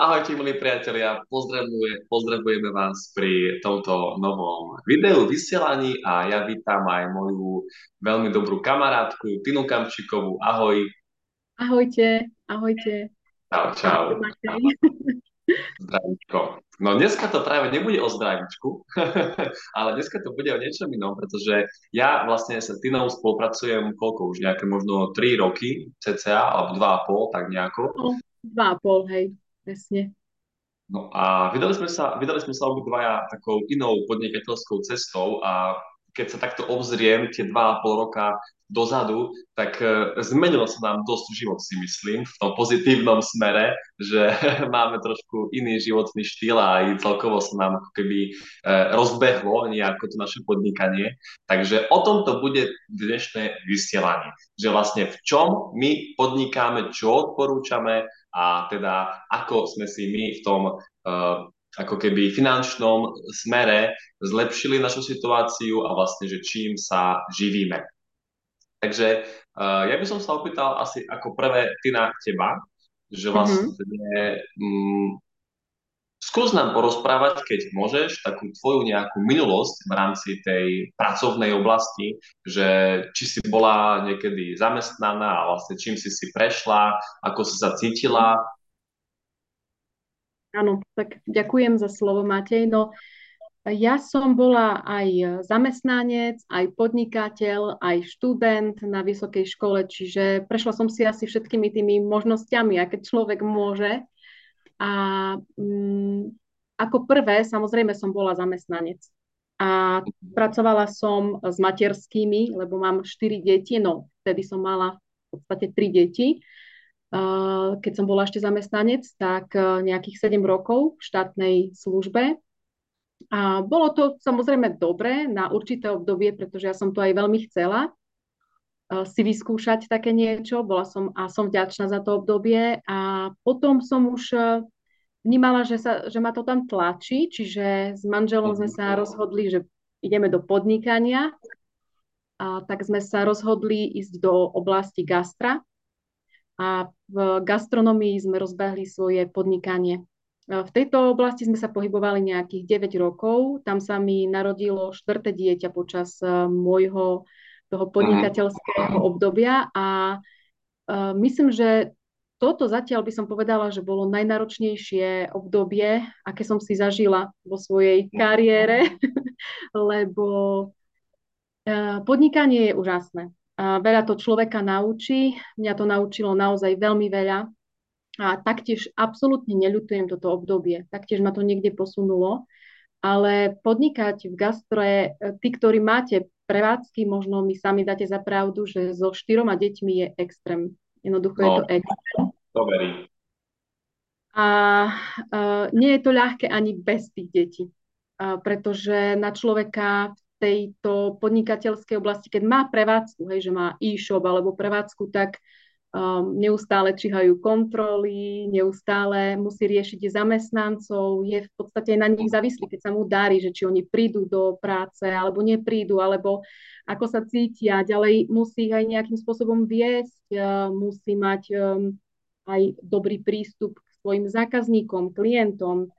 Ahojte, milí priatelia, pozdravuje, pozdravujeme vás pri tomto novom videu, vysielaní a ja vítam aj moju veľmi dobrú kamarátku Tinu Kamčikovú. Ahoj. Ahojte, ahojte. Čau, čau. Zdravíčko. No dneska to práve nebude o zdravíčku, ale dneska to bude o niečom inom, pretože ja vlastne sa Tinou spolupracujem koľko už, nejaké možno 3 roky, cca, alebo 2,5, tak nejako. No, 2,5, hej presne. No a vydali sme sa, vydali sme sa obidvaja takou inou podnikateľskou cestou a keď sa takto obzriem tie dva a pol roka dozadu, tak uh, zmenilo sa nám dosť život, si myslím, v tom pozitívnom smere, že máme trošku iný životný štýl a aj celkovo sa nám ako keby uh, rozbehlo nejako to naše podnikanie. Takže o tomto bude dnešné vysielanie. Že vlastne v čom my podnikáme, čo odporúčame, a teda ako sme si my v tom uh, ako keby finančnom smere zlepšili našu situáciu a vlastne, že čím sa živíme. Takže uh, ja by som sa opýtal asi ako prvé ty na teba, že mhm. vlastne mm-hmm. um, Skús nám porozprávať, keď môžeš, takú tvoju nejakú minulosť v rámci tej pracovnej oblasti, že či si bola niekedy zamestnaná a vlastne čím si si prešla, ako si sa cítila. Áno, tak ďakujem za slovo, Matej. No, ja som bola aj zamestnanec, aj podnikateľ, aj študent na vysokej škole, čiže prešla som si asi všetkými tými možnosťami, aké človek môže. A um, ako prvé, samozrejme, som bola zamestnanec. A pracovala som s materskými, lebo mám štyri deti, no vtedy som mala v podstate tri deti. Keď som bola ešte zamestnanec, tak uh, nejakých 7 rokov v štátnej službe. A bolo to samozrejme dobré na určité obdobie, pretože ja som to aj veľmi chcela si vyskúšať také niečo. Bola som a som vďačná za to obdobie a potom som už e, vnímala, že, sa, že ma to tam tlačí, čiže s manželom sme sa rozhodli, že ideme do podnikania. A tak sme sa rozhodli ísť do oblasti gastra a v gastronomii sme rozbehli svoje podnikanie. V tejto oblasti sme sa pohybovali nejakých 9 rokov. Tam sa mi narodilo štvrté dieťa počas e, môjho toho mhm. podnikateľského obdobia a uh, myslím, že toto zatiaľ by som povedala, že bolo najnáročnejšie obdobie, aké som si zažila vo svojej kariére, lebo uh, podnikanie je úžasné. Veľa to človeka naučí, mňa to naučilo naozaj veľmi veľa a taktiež absolútne neľutujem toto obdobie, taktiež ma to niekde posunulo, ale podnikať v gastre, tí, ktorí máte prevádzky, možno mi sami dáte za pravdu, že so štyroma deťmi je extrém. Jednoducho no, je to extrém. To verím. A uh, nie je to ľahké ani bez tých detí, uh, pretože na človeka v tejto podnikateľskej oblasti, keď má prevádzku, hej, že má e-shop alebo prevádzku, tak um, neustále čihajú kontroly, neustále musí riešiť zamestnancov, je v podstate na nich závislý, keď sa mu darí, že či oni prídu do práce alebo neprídu, alebo ako sa cítia. Ďalej musí ich aj nejakým spôsobom viesť, uh, musí mať um, aj dobrý prístup k svojim zákazníkom, klientom.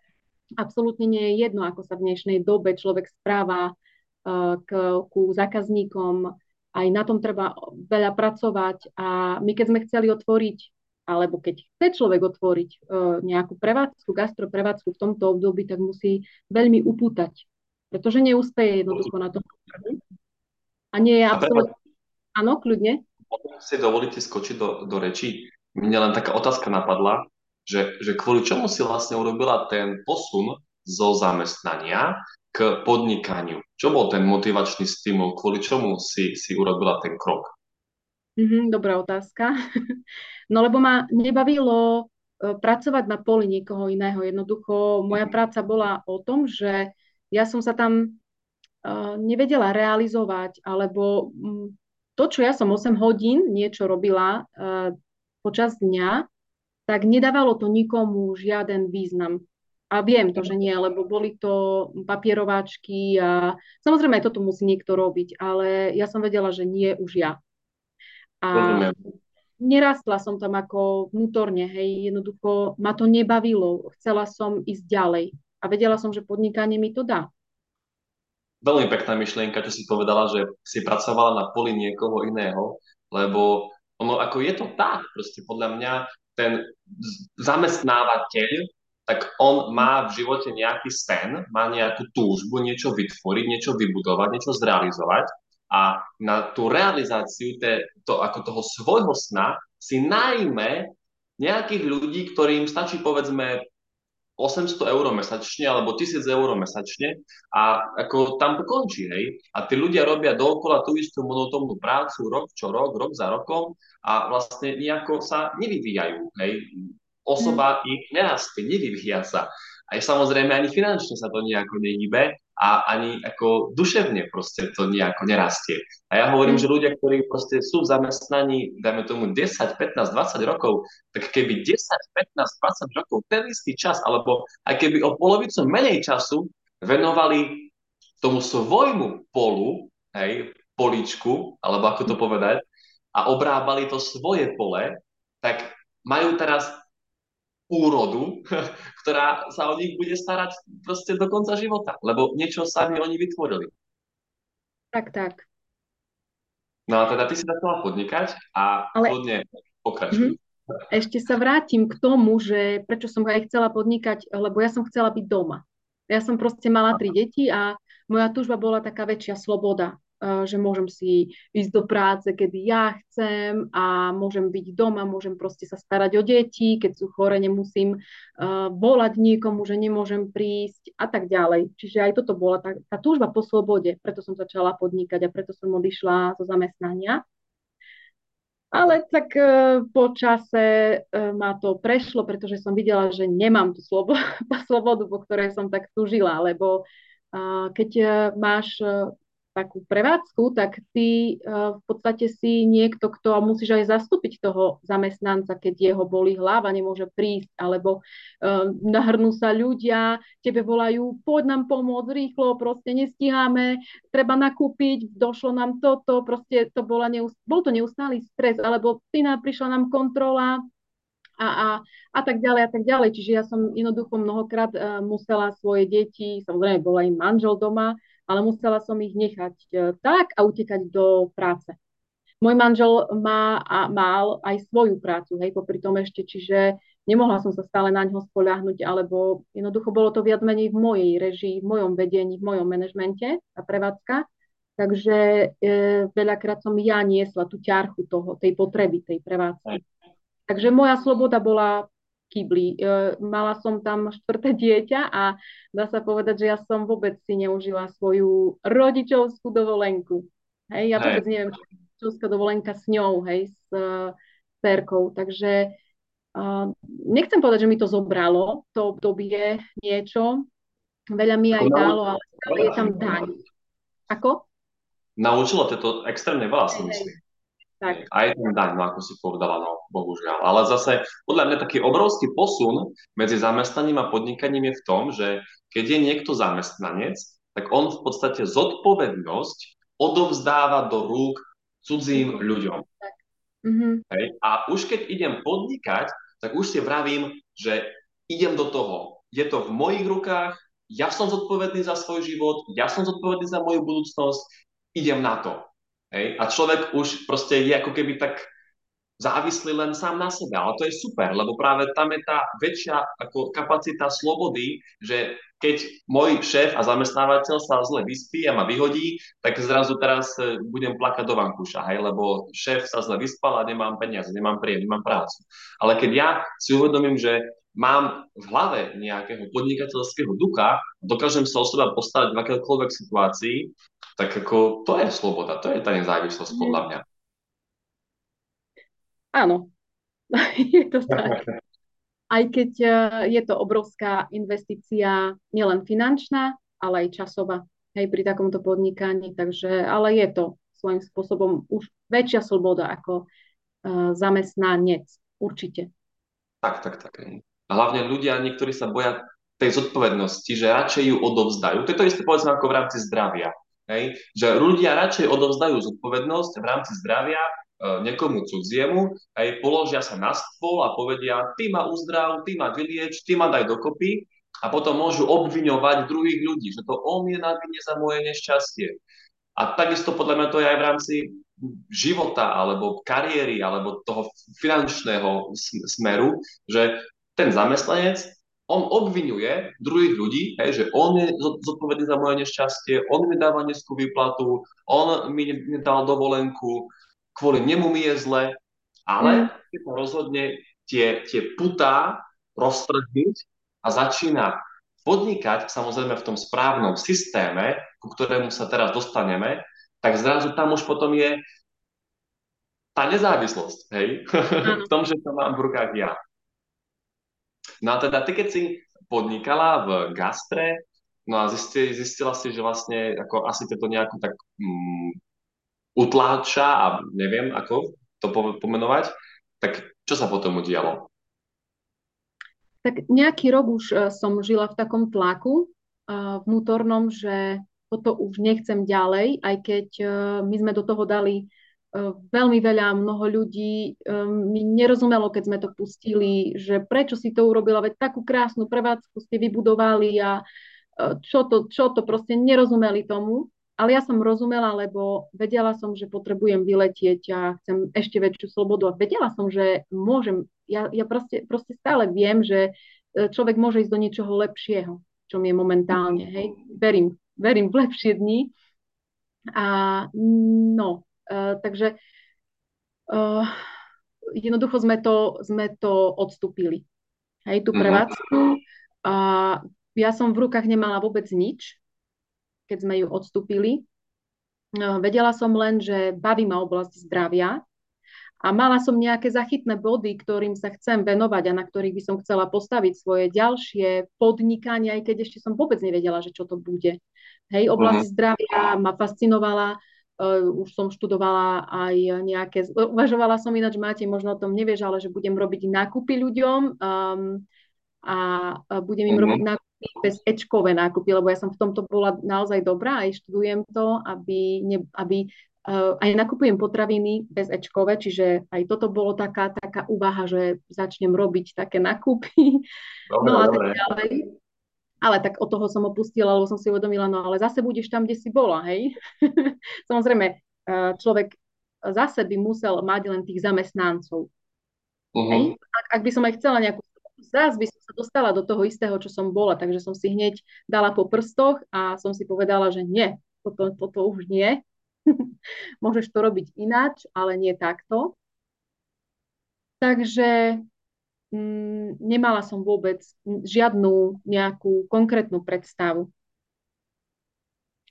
Absolútne nie je jedno, ako sa v dnešnej dobe človek správa uh, k, ku zákazníkom, aj na tom treba veľa pracovať a my keď sme chceli otvoriť, alebo keď chce človek otvoriť uh, nejakú prevádzku, gastroprevádzku v tomto období, tak musí veľmi upútať, pretože neúspeje jednoducho na tom. A nie je absolútne... Áno, kľudne. Si dovolíte skočiť do, do reči? Mne len taká otázka napadla, že, že kvôli čomu si vlastne urobila ten posun zo zamestnania k podnikaniu? Čo bol ten motivačný stimul? Kvôli čomu si, si urobila ten krok? Mm-hmm, dobrá otázka. No lebo ma nebavilo e, pracovať na poli niekoho iného. Jednoducho moja mhm. práca bola o tom, že ja som sa tam uh, nevedela realizovať, alebo to, čo ja som 8 hodín niečo robila uh, počas dňa, tak nedávalo to nikomu žiaden význam. A viem to, že nie, lebo boli to papierováčky a samozrejme aj toto musí niekto robiť, ale ja som vedela, že nie už ja. A nerastla som tam ako vnútorne, hej, jednoducho ma to nebavilo, chcela som ísť ďalej a vedela som, že podnikanie mi to dá. Veľmi pekná myšlienka, čo si povedala, že si pracovala na poli niekoho iného, lebo ono ako je to tak, proste podľa mňa ten zamestnávateľ tak on má v živote nejaký sen, má nejakú túžbu niečo vytvoriť, niečo vybudovať, niečo zrealizovať a na tú realizáciu te, to, ako toho svojho sna si najmä nejakých ľudí, ktorým stačí povedzme 800 eur mesačne alebo 1000 eur mesačne a ako tam to končí, hej. A tí ľudia robia dookola tú istú monotónnu prácu rok čo rok, rok za rokom a vlastne nejako sa nevyvíjajú, hej osoba ich nerastie, nevyvíja sa. Aj samozrejme ani finančne sa to nejako nehybe a ani ako duševne proste to nejako nerastie. A ja hovorím, že ľudia, ktorí proste sú v zamestnaní, dajme tomu 10, 15, 20 rokov, tak keby 10, 15, 20 rokov ten istý čas, alebo aj keby o polovicu menej času venovali tomu svojmu polu, hej, poličku, alebo ako to povedať, a obrábali to svoje pole, tak majú teraz úrodu, ktorá sa o nich bude starať proste do konca života, lebo niečo sami oni vytvorili. Tak, tak. No a teda ty si začala podnikať a Ale... hodne pokračuj. Mm-hmm. Ešte sa vrátim k tomu, že prečo som aj chcela podnikať, lebo ja som chcela byť doma. Ja som proste mala tri deti a moja túžba bola taká väčšia sloboda. Eh, že môžem si ísť do práce, kedy ja chcem a môžem byť doma, môžem proste sa starať o deti, keď sú chore, nemusím uh, volať niekomu, že nemôžem prísť a tak ďalej. Čiže aj toto bola tá, tá túžba po slobode, preto som začala podnikať a preto som odišla zo zamestnania. Ale tak uh, po čase ma to prešlo, pretože som videla, že nemám tú slobodu, slobodu po ktorej som tak túžila, lebo keď máš takú prevádzku, tak ty uh, v podstate si niekto, kto musíš aj zastúpiť toho zamestnanca, keď jeho boli hlava, nemôže prísť, alebo uh, nahrnú sa ľudia, tebe volajú, poď nám pomôcť rýchlo, proste nestíhame, treba nakúpiť, došlo nám toto, proste to bola neust- bol to neustály stres, alebo ty nám prišla nám kontrola, a, a, a tak ďalej a tak ďalej. Čiže ja som jednoducho mnohokrát uh, musela svoje deti, samozrejme bola im manžel doma, ale musela som ich nechať e, tak a utekať do práce. Môj manžel má a mal aj svoju prácu, hej, popri tom ešte, čiže nemohla som sa stále na ňo spoľahnúť, alebo jednoducho bolo to viac menej v mojej režii, v mojom vedení, v mojom manažmente, tá prevádzka. Takže e, veľakrát som ja niesla tú ťarchu toho, tej potreby, tej prevádzky. Takže moja sloboda bola kybli. E, mala som tam štvrté dieťa a dá sa povedať, že ja som vôbec si neužila svoju rodičovskú dovolenku. Hej, ja vôbec neviem, čo rodičovská dovolenka s ňou, hej, s uh, cerkou. Takže uh, nechcem povedať, že mi to zobralo, to obdobie niečo. Veľa mi aj dalo, ale stále je tam daň. Ako? Naučilo to extrémne veľa, si myslím. Tak. Aj ten daň, ako si povedala, no bohužiaľ. Ale zase podľa mňa taký obrovský posun medzi zamestnaním a podnikaním je v tom, že keď je niekto zamestnanec, tak on v podstate zodpovednosť odovzdáva do rúk cudzím ľuďom. Mm-hmm. Hej? A už keď idem podnikať, tak už si vravím, že idem do toho. Je to v mojich rukách, ja som zodpovedný za svoj život, ja som zodpovedný za moju budúcnosť, idem na to. Hej? A človek už proste je ako keby tak závislý len sám na sebe. Ale to je super, lebo práve tam je tá väčšia ako kapacita slobody, že keď môj šéf a zamestnávateľ sa zle vyspí a ma vyhodí, tak zrazu teraz e, budem plakať do vankúša, hej, lebo šéf sa zle vyspal a nemám peniaze, nemám príjem, nemám prácu. Ale keď ja si uvedomím, že mám v hlave nejakého podnikateľského ducha, dokážem sa o seba postarať v akékoľvek situácii, tak ako to je sloboda, to je tá nezávislosť podľa mňa. Áno, je to tak. Aj keď e, je to obrovská investícia, nielen finančná, ale aj časová, hej, pri takomto podnikaní, takže, ale je to svojím spôsobom už väčšia sloboda ako uh, zamestnanec, určite. Tak, tak, tak. A hlavne ľudia, niektorí sa boja tej zodpovednosti, že radšej ju odovzdajú. To je to isté povedzme ako v rámci zdravia. Hej? Že ľudia radšej odovzdajú zodpovednosť v rámci zdravia, niekomu cudziemu, aj položia sa na stôl a povedia, ty ma uzdrav, ty ma vylieč, ty ma daj dokopy a potom môžu obviňovať druhých ľudí, že to on je na vine za moje nešťastie. A takisto podľa mňa to je aj v rámci života alebo kariéry alebo toho finančného smeru, že ten zamestnanec on obvinuje druhých ľudí, hej, že on je zodpovedný za moje nešťastie, on mi dáva nízku výplatu, on mi nedal dovolenku, kvôli nemu mi je zle, ale mm. sa rozhodne tie, tie putá roztrhniť a začína podnikať samozrejme v tom správnom systéme, ku ktorému sa teraz dostaneme, tak zrazu tam už potom je tá nezávislosť, hej, v tom, že to mám v rukách ja. No a teda ty, keď si podnikala v gastre, no a zistila, zistila si, že vlastne ako asi to nejako tak um, utláča a neviem, ako to pomenovať, tak čo sa potom udialo? Tak nejaký rok už uh, som žila v takom tlaku uh, vnútornom, že toto už nechcem ďalej, aj keď uh, my sme do toho dali veľmi veľa, mnoho ľudí um, mi nerozumelo, keď sme to pustili, že prečo si to urobila, veď takú krásnu prevádzku ste vybudovali a uh, čo to, čo to proste nerozumeli tomu. Ale ja som rozumela, lebo vedela som, že potrebujem vyletieť a chcem ešte väčšiu slobodu. A vedela som, že môžem, ja, ja proste, proste stále viem, že e, človek môže ísť do niečoho lepšieho, čo mi je momentálne. Hej? Verím, verím v lepšie dni. A no, takže uh, jednoducho sme to, sme to odstúpili. Hej, tú mhm. prevádzku. A ja som v rukách nemala vôbec nič, keď sme ju odstúpili. Uh, vedela som len, že baví ma oblasť zdravia a mala som nejaké zachytné body, ktorým sa chcem venovať a na ktorých by som chcela postaviť svoje ďalšie podnikania, aj keď ešte som vôbec nevedela, že čo to bude. Hej, oblasť uh-huh. zdravia ma fascinovala, Uh, už som študovala aj nejaké, uvažovala som ináč, máte, možno o tom nevieš, ale že budem robiť nákupy ľuďom um, a, a budem im robiť nákupy bez ečkové nákupy, lebo ja som v tomto bola naozaj dobrá, aj študujem to, aby, ne, aby uh, aj nakupujem potraviny bez ečkové, čiže aj toto bolo taká, taká úvaha, že začnem robiť také nákupy. Dobre, no a tak ďalej. Ale tak od toho som opustila, lebo som si uvedomila, no ale zase budeš tam, kde si bola, hej. Samozrejme, e, človek zase by musel mať len tých zamestnancov. Uh-huh. Hej? Ak, ak by som aj chcela nejakú zás by som sa dostala do toho istého, čo som bola, takže som si hneď dala po prstoch a som si povedala, že nie, toto, toto už nie. Môžeš to robiť ináč, ale nie takto. Takže Mm, nemala som vôbec žiadnu nejakú konkrétnu predstavu,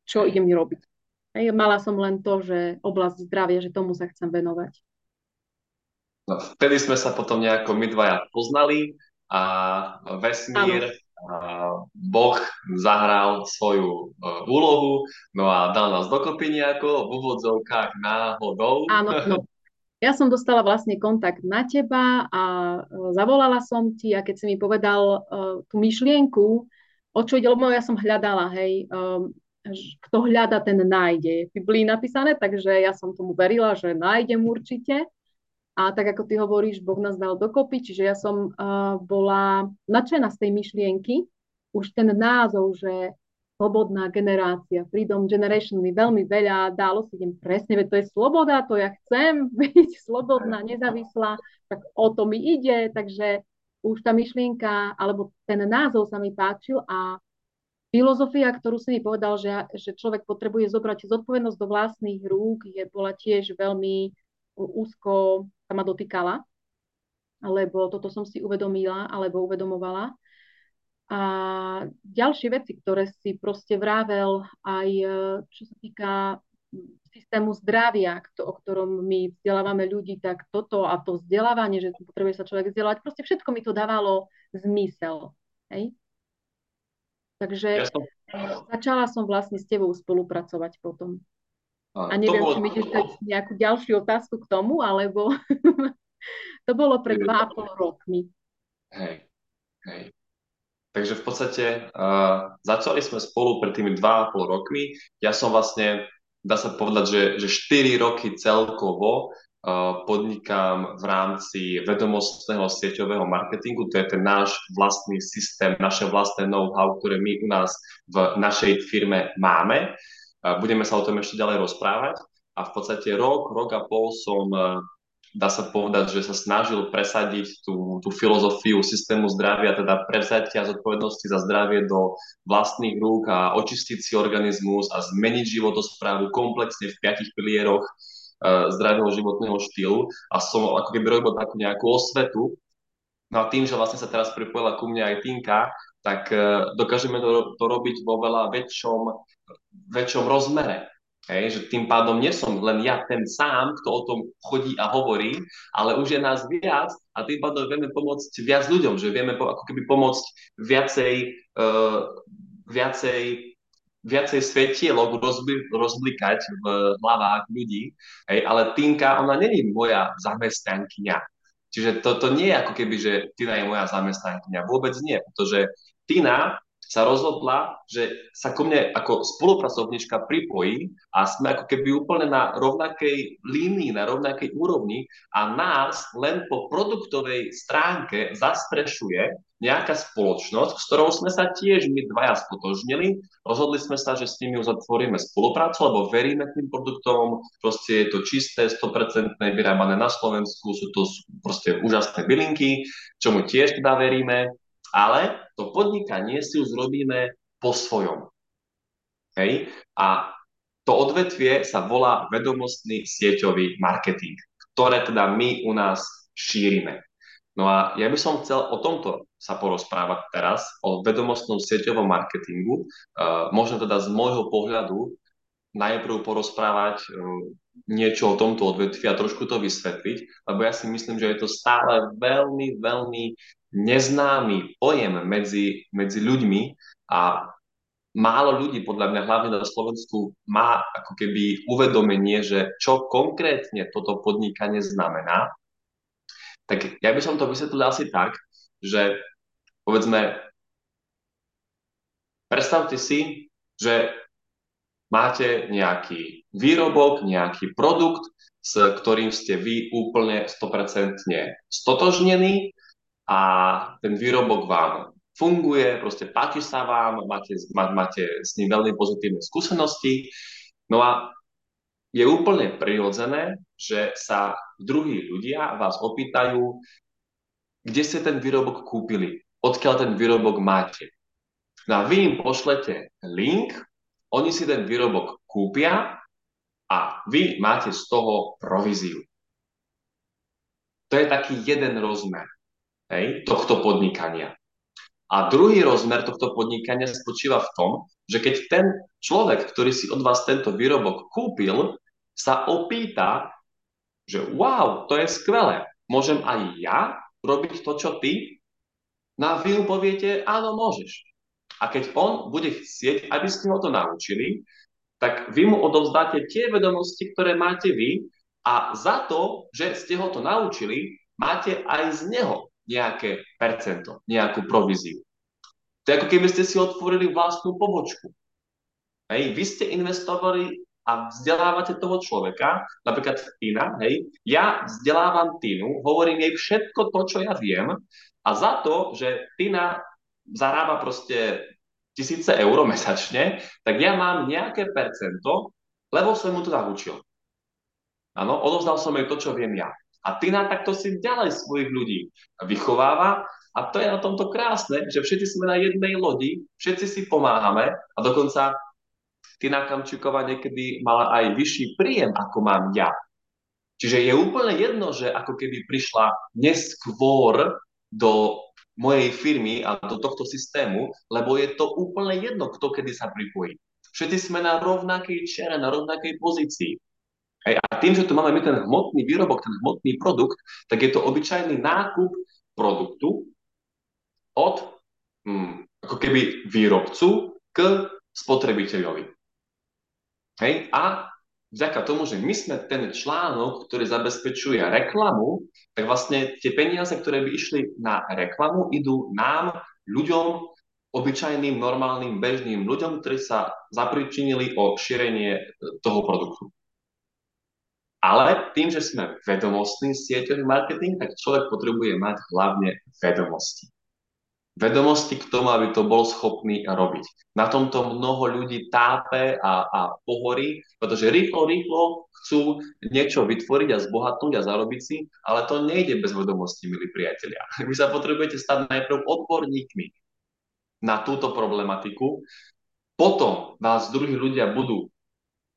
čo idem robiť. Hej, mala som len to, že oblasť zdravia, že tomu sa chcem venovať. No, vtedy sme sa potom nejako my dvaja poznali a vesmír, a Boh zahral svoju uh, úlohu, no a dal nás dokopy nejako v úvodzovkách náhodou. Áno, no, ja som dostala vlastne kontakt na teba a e, zavolala som ti a keď si mi povedal uh, tú myšlienku, o čo ide, lebo ja som hľadala, hej, um, kto hľada, ten nájde. V Biblii napísané, takže ja som tomu verila, že nájdem určite. A tak ako ty hovoríš, Boh nás dal dokopy, čiže ja som uh, bola nadšená z tej myšlienky. Už ten názov, že slobodná generácia, Freedom Generation mi veľmi veľa dalo, si idem presne, veď to je sloboda, to ja chcem byť slobodná, nezávislá, tak o to mi ide, takže už tá myšlienka, alebo ten názov sa mi páčil a filozofia, ktorú si mi povedal, že, že človek potrebuje zobrať zodpovednosť do vlastných rúk, je, bola tiež veľmi úzko, sa ma dotýkala, lebo toto som si uvedomila, alebo uvedomovala. A ďalšie veci, ktoré si proste vravel aj e, čo sa týka systému zdravia, o ktorom my vzdelávame ľudí, tak toto a to vzdelávanie, že potrebuje sa človek vzdelávať, proste všetko mi to dávalo zmysel. Hej? Takže ja som... začala som vlastne s tebou spolupracovať potom. A, a neviem, bolo... či mi ideš dať nejakú ďalšiu otázku k tomu, alebo to bolo pred dva a pol rokmi. Hej, hej. Takže v podstate uh, začali sme spolu pred tými 2,5 rokmi. Ja som vlastne, dá sa povedať, že, že 4 roky celkovo podnikám v rámci vedomostného sieťového marketingu. To je ten náš vlastný systém, naše vlastné know-how, ktoré my u nás v našej firme máme. Budeme sa o tom ešte ďalej rozprávať. A v podstate rok, rok a pol som dá sa povedať, že sa snažil presadiť tú, tú filozofiu systému zdravia, teda prevzatia zodpovednosti za zdravie do vlastných rúk a očistiť si organizmus a zmeniť životosprávu komplexne v piatich pilieroch uh, zdravého životného štýlu a som ako keby robil takú nejakú osvetu. No a tým, že vlastne sa teraz pripojila ku mne aj Tinka, tak uh, dokážeme to, to robiť vo veľa väčšom, väčšom rozmere. Hej, že tým pádom nie som len ja ten sám, kto o tom chodí a hovorí, ale už je nás viac a tým pádom vieme pomôcť viac ľuďom, že vieme ako keby pomôcť viacej, uh, viacej viacej svetielok rozbli, rozblikať v hlavách ľudí, hej, ale Tinka, ona není moja zamestnankyňa. Čiže to, to nie je ako keby, že Tina je moja zamestnankyňa. Vôbec nie, pretože Tina sa rozhodla, že sa ku mne ako spolupracovníčka pripojí a sme ako keby úplne na rovnakej línii, na rovnakej úrovni a nás len po produktovej stránke zastrešuje nejaká spoločnosť, s ktorou sme sa tiež my dvaja stotožnili. Rozhodli sme sa, že s nimi uzatvoríme spoluprácu, lebo veríme tým produktom, proste je to čisté, 100% vyrábané na Slovensku, sú to proste úžasné bylinky, čomu tiež teda veríme ale to podnikanie si už robíme po svojom. Hej? A to odvetvie sa volá vedomostný sieťový marketing, ktoré teda my u nás šírime. No a ja by som chcel o tomto sa porozprávať teraz, o vedomostnom sieťovom marketingu. Uh, možno teda z môjho pohľadu najprv porozprávať uh, niečo o tomto odvetvi a trošku to vysvetliť, lebo ja si myslím, že je to stále veľmi, veľmi neznámy pojem medzi, medzi ľuďmi a málo ľudí, podľa mňa hlavne na Slovensku, má ako keby uvedomenie, že čo konkrétne toto podnikanie znamená. Tak ja by som to vysvetlil asi tak, že povedzme, predstavte si, že máte nejaký výrobok, nejaký produkt, s ktorým ste vy úplne 100% stotožnení a ten výrobok vám funguje, proste páči sa vám, máte, má, máte s ním veľmi pozitívne skúsenosti. No a je úplne prirodzené, že sa druhí ľudia vás opýtajú, kde ste ten výrobok kúpili, odkiaľ ten výrobok máte. No a vy im pošlete link, oni si ten výrobok kúpia a vy máte z toho províziu. To je taký jeden rozmer hej, tohto podnikania. A druhý rozmer tohto podnikania spočíva v tom, že keď ten človek, ktorý si od vás tento výrobok kúpil, sa opýta, že wow, to je skvelé, môžem aj ja robiť to, čo ty? No a vy poviete, áno, môžeš. A keď on bude chcieť, aby ste ho to naučili, tak vy mu odovzdáte tie vedomosti, ktoré máte vy a za to, že ste ho to naučili, máte aj z neho nejaké percento, nejakú províziu. To je ako keby ste si otvorili vlastnú pobočku. Hej, vy ste investovali a vzdelávate toho človeka, napríklad Tina, hej, ja vzdelávam Tinu, hovorím jej všetko to, čo ja viem a za to, že Tina zarába proste tisíce eur mesačne, tak ja mám nejaké percento, lebo som mu to naučil. Áno, odovzdal som jej to, čo viem ja. A Tina takto si ďalej svojich ľudí vychováva a to je na tomto krásne, že všetci sme na jednej lodi, všetci si pomáhame a dokonca Tina Kamčuková niekedy mala aj vyšší príjem, ako mám ja. Čiže je úplne jedno, že ako keby prišla neskôr do mojej firmy a do tohto systému, lebo je to úplne jedno, kto kedy sa pripojí. Všetci sme na rovnakej čere, na rovnakej pozícii. Hej, a tým, že tu máme my ten hmotný výrobok, ten hmotný produkt, tak je to obyčajný nákup produktu od hm, ako keby výrobcu k spotrebiteľovi. Hej, a vďaka tomu, že my sme ten článok, ktorý zabezpečuje reklamu, tak vlastne tie peniaze, ktoré by išli na reklamu, idú nám, ľuďom, obyčajným, normálnym, bežným ľuďom, ktorí sa zapričinili o šírenie toho produktu. Ale tým, že sme vedomostný sieťový marketing, tak človek potrebuje mať hlavne vedomosti vedomosti k tomu, aby to bol schopný robiť. Na tomto mnoho ľudí tápe a, a pohorí, pretože rýchlo, rýchlo chcú niečo vytvoriť a zbohatnúť a zarobiť si, ale to nejde bez vedomosti, milí priatelia. Vy sa potrebujete stať najprv odborníkmi na túto problematiku, potom vás druhí ľudia budú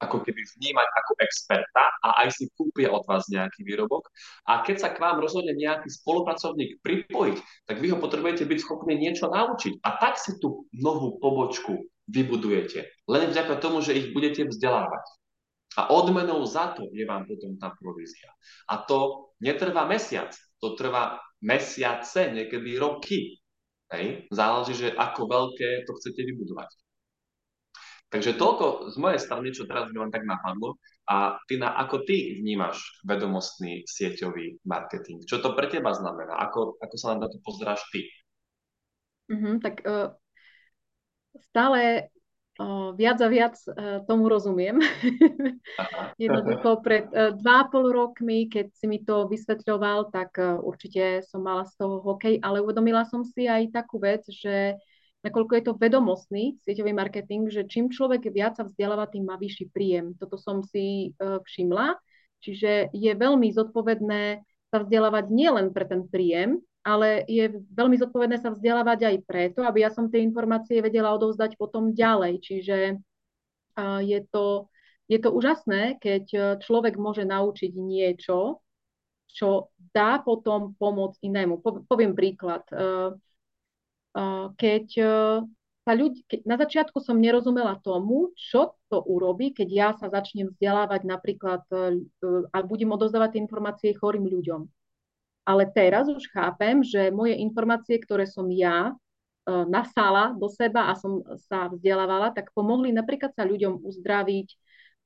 ako keby vnímať ako experta a aj si kúpia od vás nejaký výrobok. A keď sa k vám rozhodne nejaký spolupracovník pripojiť, tak vy ho potrebujete byť schopní niečo naučiť. A tak si tú novú pobočku vybudujete. Len vďaka tomu, že ich budete vzdelávať. A odmenou za to je vám potom tá provízia. A to netrvá mesiac, to trvá mesiace, niekedy roky. Hej? Záleží, že ako veľké to chcete vybudovať. Takže toľko z mojej strany, čo teraz mi len tak napadlo. A Tina, ako ty vnímaš vedomostný sieťový marketing? Čo to pre teba znamená? Ako, ako sa na to pozráš ty? Mm-hmm, tak uh, stále uh, viac a viac uh, tomu rozumiem. Jednoducho pred uh, dva a pol rokmi, keď si mi to vysvetľoval, tak uh, určite som mala z toho hokej, ale uvedomila som si aj takú vec, že nakoľko je to vedomostný sieťový marketing, že čím človek viac sa vzdeláva, tým má vyšší príjem. Toto som si uh, všimla. Čiže je veľmi zodpovedné sa vzdelávať nielen pre ten príjem, ale je veľmi zodpovedné sa vzdelávať aj preto, aby ja som tie informácie vedela odovzdať potom ďalej. Čiže uh, je, to, je to úžasné, keď človek môže naučiť niečo, čo dá potom pomôcť inému. Po, poviem príklad. Uh, keď sa ľudí, keď na začiatku som nerozumela tomu, čo to urobí, keď ja sa začnem vzdelávať napríklad e, a budem odozdávať tie informácie chorým ľuďom. Ale teraz už chápem, že moje informácie, ktoré som ja nasala do seba a som sa vzdelávala, tak pomohli napríklad sa ľuďom uzdraviť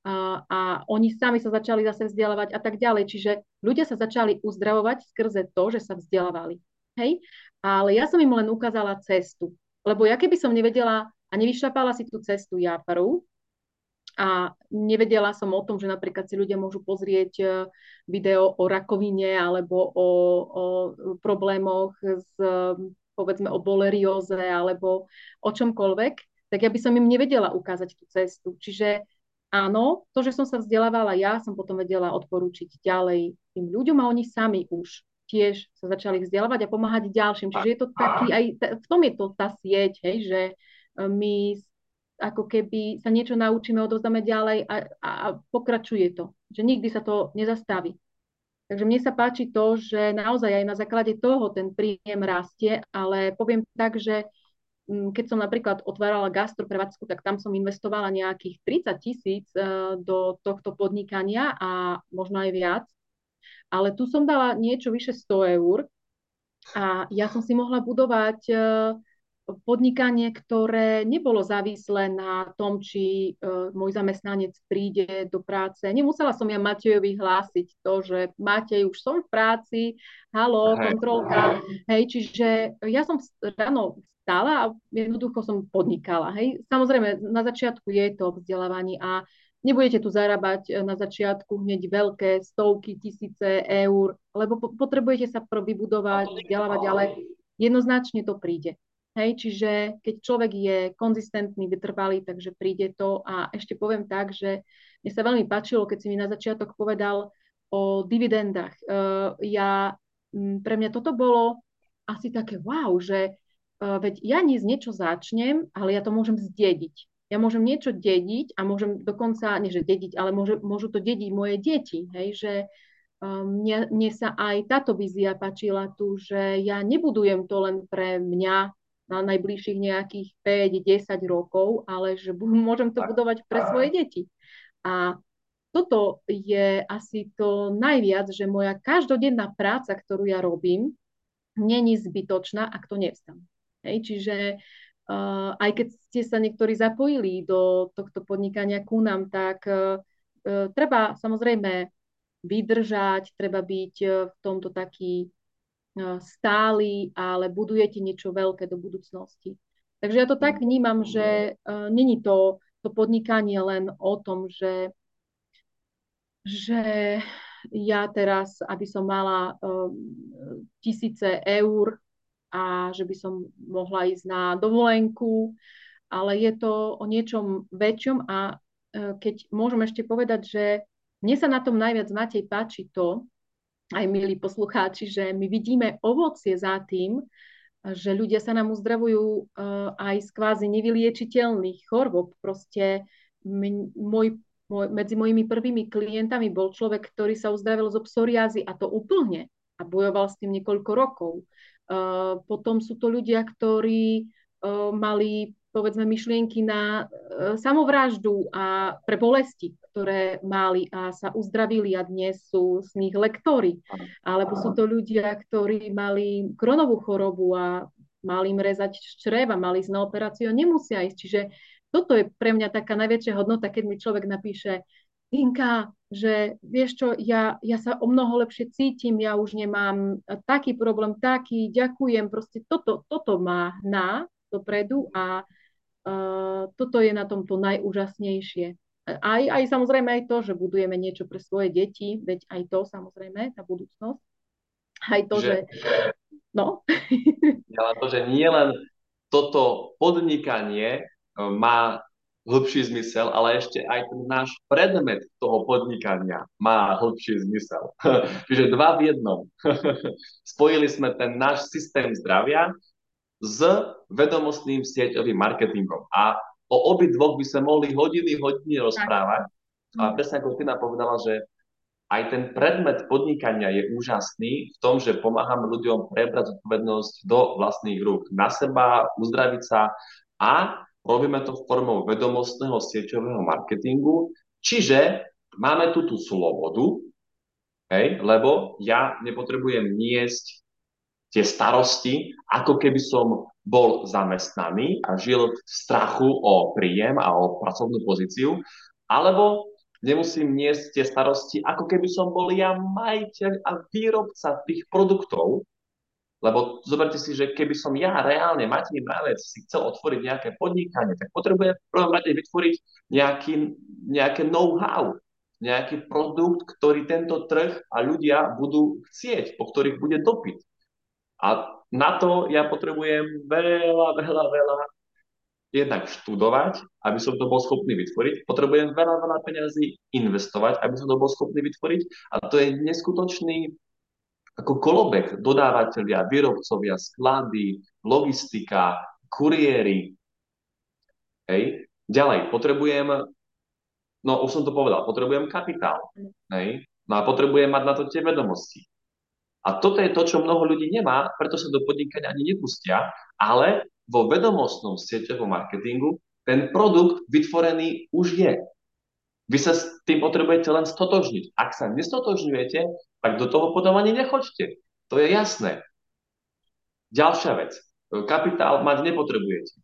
a, a oni sami sa začali zase vzdelávať a tak ďalej. Čiže ľudia sa začali uzdravovať skrze to, že sa vzdelávali. Hej? ale ja som im len ukázala cestu. Lebo ja keby som nevedela a nevyšľapala si tú cestu ja prvú, a nevedela som o tom, že napríklad si ľudia môžu pozrieť e, video o rakovine alebo o, o problémoch s, povedzme, o bolerióze alebo o čomkoľvek, tak ja by som im nevedela ukázať tú cestu. Čiže áno, to, že som sa vzdelávala ja, som potom vedela odporúčiť ďalej tým ľuďom a oni sami už tiež sa začali vzdelávať a pomáhať ďalším. Čiže je to taký, aj v tom je to tá sieť, hej, že e, my ako keby sa niečo naučíme, odozdáme ďalej a, a, pokračuje to. Že nikdy sa to nezastaví. Takže mne sa páči to, že naozaj aj na základe toho ten príjem rastie, ale poviem tak, že keď som napríklad otvárala gastroprevádzku, tak tam som investovala nejakých 30 tisíc e, do tohto podnikania a možno aj viac ale tu som dala niečo vyše 100 eur a ja som si mohla budovať e, podnikanie, ktoré nebolo závislé na tom, či uh, môj zamestnanec príde do práce. Nemusela som ja Matejovi hlásiť to, že Matej, už som v práci, halo, kontrolka. Hej, čiže ja som ráno stala a jednoducho som podnikala. Hej. Samozrejme, na začiatku je to vzdelávanie a Nebudete tu zarábať e, na začiatku hneď veľké stovky, tisíce eur, lebo potrebujete sa vybudovať, vzdelávať, ale jednoznačne to príde. Hej, čiže keď človek je konzistentný, vytrvalý, takže príde to. A ešte poviem tak, že mne sa veľmi páčilo, keď si mi na začiatok povedal o dividendách. Uh, ja, pre mňa toto bolo asi také wow, že uh, veď ja z niečo začnem, ale ja to môžem zdediť ja môžem niečo dediť a môžem dokonca, nie že dediť, ale môže, môžu to dediť moje deti, hej, že um, mne, mne sa aj táto vízia páčila tu, že ja nebudujem to len pre mňa na najbližších nejakých 5-10 rokov, ale že môžem to budovať pre svoje deti. A toto je asi to najviac, že moja každodenná práca, ktorú ja robím, není zbytočná, ak to nevstam. Hej, čiže Uh, aj keď ste sa niektorí zapojili do tohto podnikania ku nám, tak uh, treba samozrejme vydržať, treba byť v tomto taký stály, ale budujete niečo veľké do budúcnosti. Takže ja to tak vnímam, že není to, to podnikanie len o tom, že že ja teraz, aby som mala tisíce eur a že by som mohla ísť na dovolenku, ale je to o niečom väčšom a uh, keď môžem ešte povedať, že mne sa na tom najviac, Matej, páči to, aj milí poslucháči, že my vidíme ovocie za tým, že ľudia sa nám uzdravujú uh, aj z kvázi nevyliečiteľných chorôb. Proste môj, môj, medzi mojimi prvými klientami bol človek, ktorý sa uzdravil zo psoriázy a to úplne a bojoval s tým niekoľko rokov. Uh, potom sú to ľudia, ktorí uh, mali povedzme myšlienky na uh, samovraždu a pre bolesti, ktoré mali a sa uzdravili a dnes sú z nich lektory. Alebo sú to ľudia, ktorí mali kronovú chorobu a mali im rezať čreva, mali ísť na operáciu, nemusia ísť. Čiže toto je pre mňa taká najväčšia hodnota, keď mi človek napíše, Inka, že vieš čo, ja, ja sa o mnoho lepšie cítim, ja už nemám taký problém, taký, ďakujem, proste toto, toto má na dopredu a uh, toto je na tomto najúžasnejšie aj, aj samozrejme aj to, že budujeme niečo pre svoje deti, veď aj to samozrejme, tá budúcnosť. Aj to, že... že... No. Ja to, že nie len toto podnikanie e, má hĺbší zmysel, ale ešte aj ten náš predmet toho podnikania má hĺbší zmysel. Čiže dva v jednom. Spojili sme ten náš systém zdravia s vedomostným sieťovým marketingom. A o obi dvoch by sme mohli hodiny, hodiny rozprávať. A presne ako Tina povedala, že aj ten predmet podnikania je úžasný v tom, že pomáhame ľuďom prebrať zodpovednosť do vlastných rúk, na seba, uzdraviť sa a robíme to formou vedomostného sieťového marketingu, čiže máme tu tú slobodu, hej, lebo ja nepotrebujem niesť tie starosti, ako keby som bol zamestnaný a žil v strachu o príjem a o pracovnú pozíciu, alebo nemusím niesť tie starosti, ako keby som bol ja majiteľ a výrobca tých produktov, lebo zoberte si, že keby som ja reálne, Matej Mravec, si chcel otvoriť nejaké podnikanie, tak potrebujem v prvom rade vytvoriť nejaký, nejaké know-how, nejaký produkt, ktorý tento trh a ľudia budú chcieť, po ktorých bude dopyt. A na to ja potrebujem veľa, veľa, veľa jednak študovať, aby som to bol schopný vytvoriť. Potrebujem veľa, veľa peniazí investovať, aby som to bol schopný vytvoriť. A to je neskutočný ako kolobek dodávateľia, výrobcovia, sklady, logistika, kuriéry. Hej. Ďalej, potrebujem, no už som to povedal, potrebujem kapitál. Hej. No a potrebujem mať na to tie vedomosti. A toto je to, čo mnoho ľudí nemá, preto sa do podnikania ani nepustia, ale vo vedomostnom sieťovom marketingu ten produkt vytvorený už je. Vy sa s tým potrebujete len stotožniť. Ak sa nestotožňujete, tak do toho potom ani nechoďte. To je jasné. Ďalšia vec. Kapitál mať nepotrebujete.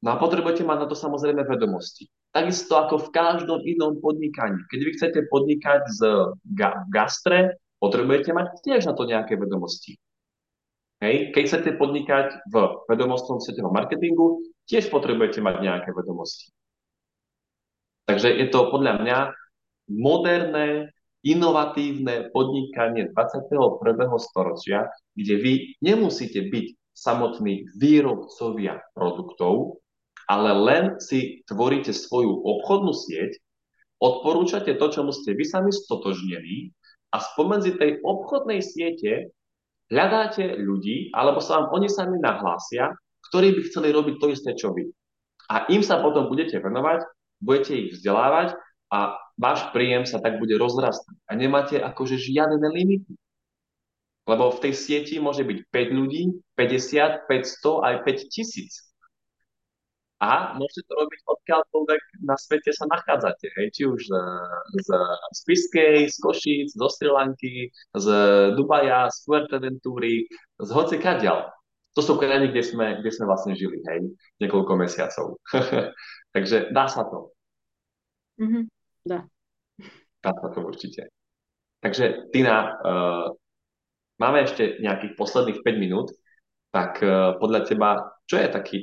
No a potrebujete mať na to samozrejme vedomosti. Takisto ako v každom inom podnikaní. Keď vy chcete podnikať z ga- gastre, potrebujete mať tiež na to nejaké vedomosti. Hej. Keď chcete podnikať v vedomostnom sieťovom marketingu, tiež potrebujete mať nejaké vedomosti. Takže je to podľa mňa moderné, inovatívne podnikanie 21. storočia, kde vy nemusíte byť samotní výrobcovia produktov, ale len si tvoríte svoju obchodnú sieť, odporúčate to, čo ste vy sami stotožnení a spomedzi tej obchodnej siete hľadáte ľudí, alebo sa vám oni sami nahlásia, ktorí by chceli robiť to isté, čo vy. A im sa potom budete venovať, budete ich vzdelávať a váš príjem sa tak bude rozrastať. A nemáte akože žiadne limity. Lebo v tej sieti môže byť 5 ľudí, 50, 500 aj 5 tisíc a môžete to robiť odkiaľkoľvek na svete sa nachádzate, hej, či už z, z, z z Košíc, zo Sri Lanky, z Dubaja, z Fuerteventúry, z hoci kadiaľ. To sú krajiny, kde sme, kde sme vlastne žili, hej, niekoľko mesiacov. Takže dá sa to. Mm-hmm, dá. Dá sa to určite. Takže, Tina, uh, máme ešte nejakých posledných 5 minút, tak uh, podľa teba, čo je taký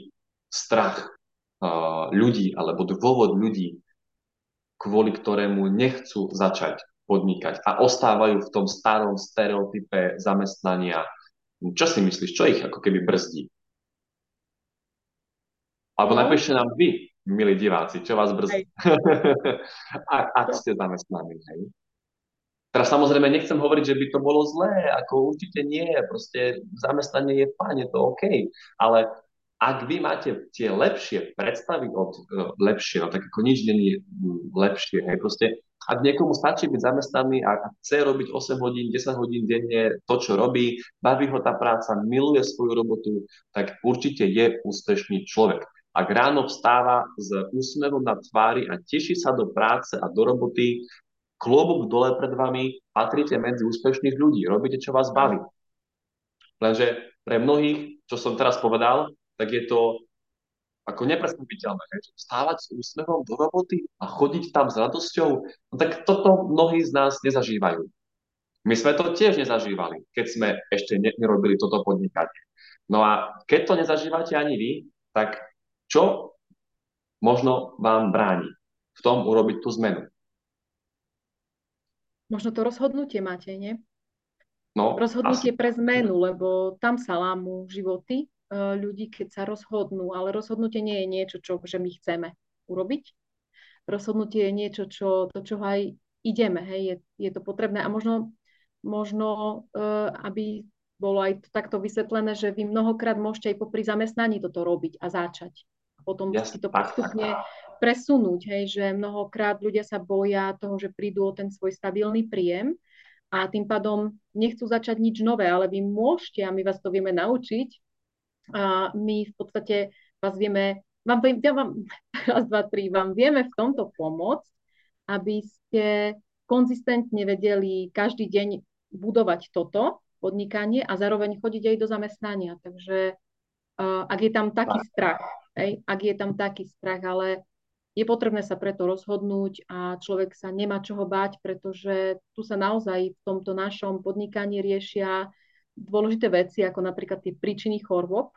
strach ľudí alebo dôvod ľudí, kvôli ktorému nechcú začať podnikať a ostávajú v tom starom stereotype zamestnania. Čo si myslíš, čo ich ako keby brzdí? Alebo no. napíšte nám vy, milí diváci, čo vás brzdí. ak, ak ste zamestnaní, hej. Teraz samozrejme nechcem hovoriť, že by to bolo zlé, ako určite nie, proste zamestnanie je fajn, je to OK, ale ak vy máte tie lepšie predstavy od lepšie, no tak ako nič není lepšie, hej, proste ak niekomu stačí byť zamestnaný a chce robiť 8 hodín, 10 hodín denne to, čo robí, baví ho tá práca, miluje svoju robotu, tak určite je úspešný človek. Ak ráno vstáva s úsmevom na tvári a teší sa do práce a do roboty, klobúk dole pred vami, patríte medzi úspešných ľudí, robíte, čo vás baví. Lenže pre mnohých, čo som teraz povedal, tak je to ako nepredstaviteľné. Stávať s úsmevom do roboty a chodiť tam s radosťou, no tak toto mnohí z nás nezažívajú. My sme to tiež nezažívali, keď sme ešte nerobili toto podnikanie. No a keď to nezažívate ani vy, tak čo možno vám bráni v tom urobiť tú zmenu? Možno to rozhodnutie máte, nie? No, rozhodnutie asi. pre zmenu, lebo tam sa lámu životy ľudí, keď sa rozhodnú, ale rozhodnutie nie je niečo, čo že my chceme urobiť. Rozhodnutie je niečo, čo, to, čo aj ideme, hej, je, je to potrebné a možno, možno uh, aby bolo aj takto vysvetlené, že vy mnohokrát môžete aj popri zamestnaní toto robiť a začať. Potom Jasne, si to postupne presunúť, hej, že mnohokrát ľudia sa boja toho, že prídu o ten svoj stabilný príjem a tým pádom nechcú začať nič nové, ale vy môžete a my vás to vieme naučiť a my v podstate vás vieme, vám, ja vám, raz, dva, tri, vám vieme v tomto pomôcť, aby ste konzistentne vedeli každý deň budovať toto podnikanie a zároveň chodiť aj do zamestnania. Takže ak je tam taký strach, ak je tam taký strach, ale je potrebné sa preto rozhodnúť a človek sa nemá čoho báť, pretože tu sa naozaj v tomto našom podnikaní riešia dôležité veci, ako napríklad tie príčiny chorôb.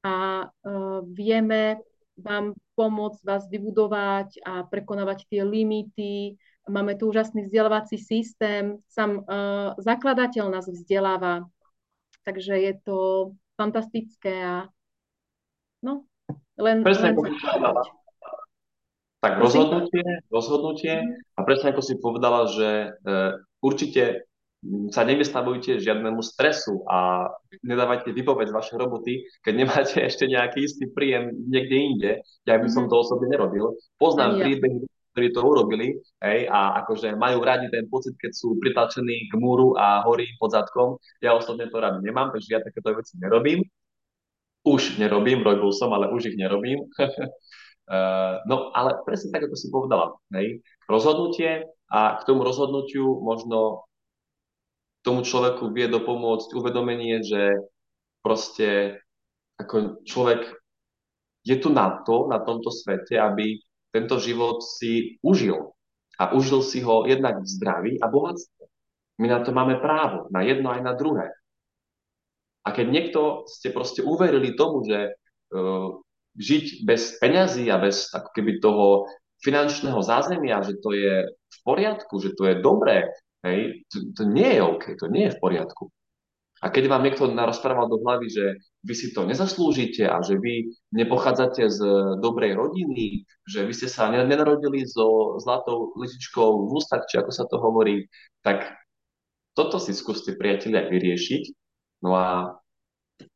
A uh, vieme vám pomôcť vás vybudovať a prekonávať tie limity. Máme tu úžasný vzdelávací systém, sám uh, zakladateľ nás vzdeláva, takže je to fantastické a no, len, Presne, len tak rozhodnutie, rozhodnutie. A presne ako si povedala, že e, určite sa nevystavujte žiadnemu stresu a nedávajte vypoveď z vašej roboty, keď nemáte ešte nejaký istý príjem niekde inde. Ja by som mm. to osobne nerobil. Poznám príbehy, ktorí to urobili hej, a akože majú radi ten pocit, keď sú pritlačení k múru a horí pod zadkom. Ja osobne to rád nemám, takže ja takéto veci nerobím. Už nerobím, robil som, ale už ich nerobím. Uh, no ale presne tak, ako si povedala, hej, rozhodnutie a k tomu rozhodnutiu možno tomu človeku vie dopomôcť uvedomenie, že proste ako človek je tu na to, na tomto svete, aby tento život si užil. A užil si ho jednak v zdraví a bohatstve. My na to máme právo, na jedno aj na druhé. A keď niekto ste proste uverili tomu, že uh, žiť bez peňazí a bez ako keby toho finančného zázemia, že to je v poriadku, že to je dobré, hej, to, to nie je OK, to nie je v poriadku. A keď vám niekto narozprával do hlavy, že vy si to nezaslúžite a že vy nepochádzate z dobrej rodiny, že vy ste sa nenarodili so zlatou lyžičkou v ústach, či ako sa to hovorí, tak toto si skúste priatelia vyriešiť. No a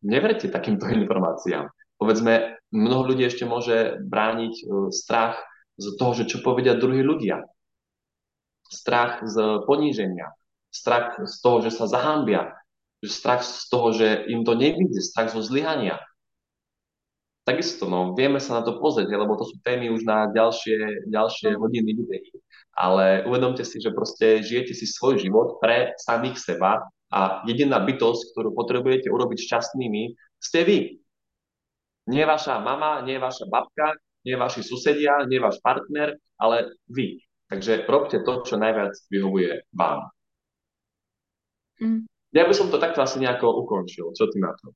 neverte takýmto informáciám povedzme, mnoho ľudí ešte môže brániť e, strach z toho, že čo povedia druhí ľudia. Strach z poníženia, strach z toho, že sa zahambia, strach z toho, že im to nevidie, strach zo zlyhania. Takisto, no, vieme sa na to pozrieť, lebo to sú témy už na ďalšie, ďalšie hodiny videí. Ale uvedomte si, že proste žijete si svoj život pre samých seba a jediná bytosť, ktorú potrebujete urobiť šťastnými, ste vy. Nie vaša mama, nie vaša babka, nie vaši susedia, nie váš partner, ale vy. Takže robte to, čo najviac vyhovuje vám. Mm. Ja by som to takto asi nejako ukončil. Čo ty na to?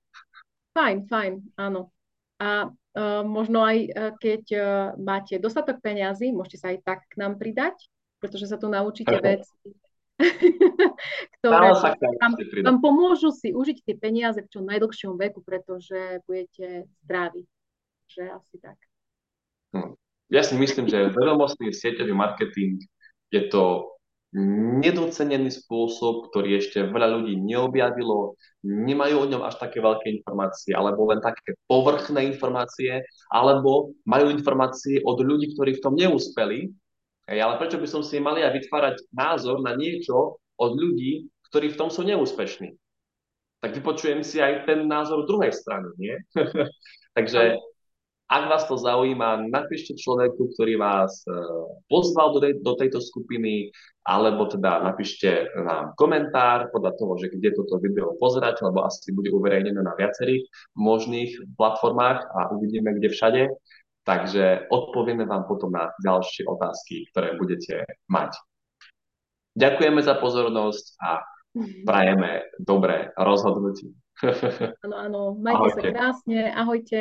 Fajn, fajn, áno. A uh, možno aj uh, keď uh, máte dostatok peňazí, môžete sa aj tak k nám pridať pretože sa tu naučíte veci, ktoré vám, vám pomôžu si užiť tie peniaze v čo najdlhšom veku, pretože budete zdraví. Že asi tak. Hm. Ja si myslím, že vedomostný sieťový marketing je to nedocenený spôsob, ktorý ešte veľa ľudí neobjavilo, nemajú o ňom až také veľké informácie, alebo len také povrchné informácie, alebo majú informácie od ľudí, ktorí v tom neúspeli. Hej, ale prečo by som si mali aj vytvárať názor na niečo od ľudí, ktorí v tom sú neúspešní? Tak vypočujem si aj ten názor druhej strany, nie? Takže ak vás to zaujíma, napíšte človeku, ktorý vás e, pozval do, do tejto skupiny, alebo teda napíšte nám komentár podľa toho, že kde toto video pozerať, lebo asi bude uverejnené na viacerých možných platformách a uvidíme, kde všade. Takže odpovieme vám potom na ďalšie otázky, ktoré budete mať. Ďakujeme za pozornosť a prajeme dobré rozhodnutie. Áno, áno, majte Ahojte. sa krásne, ahojte.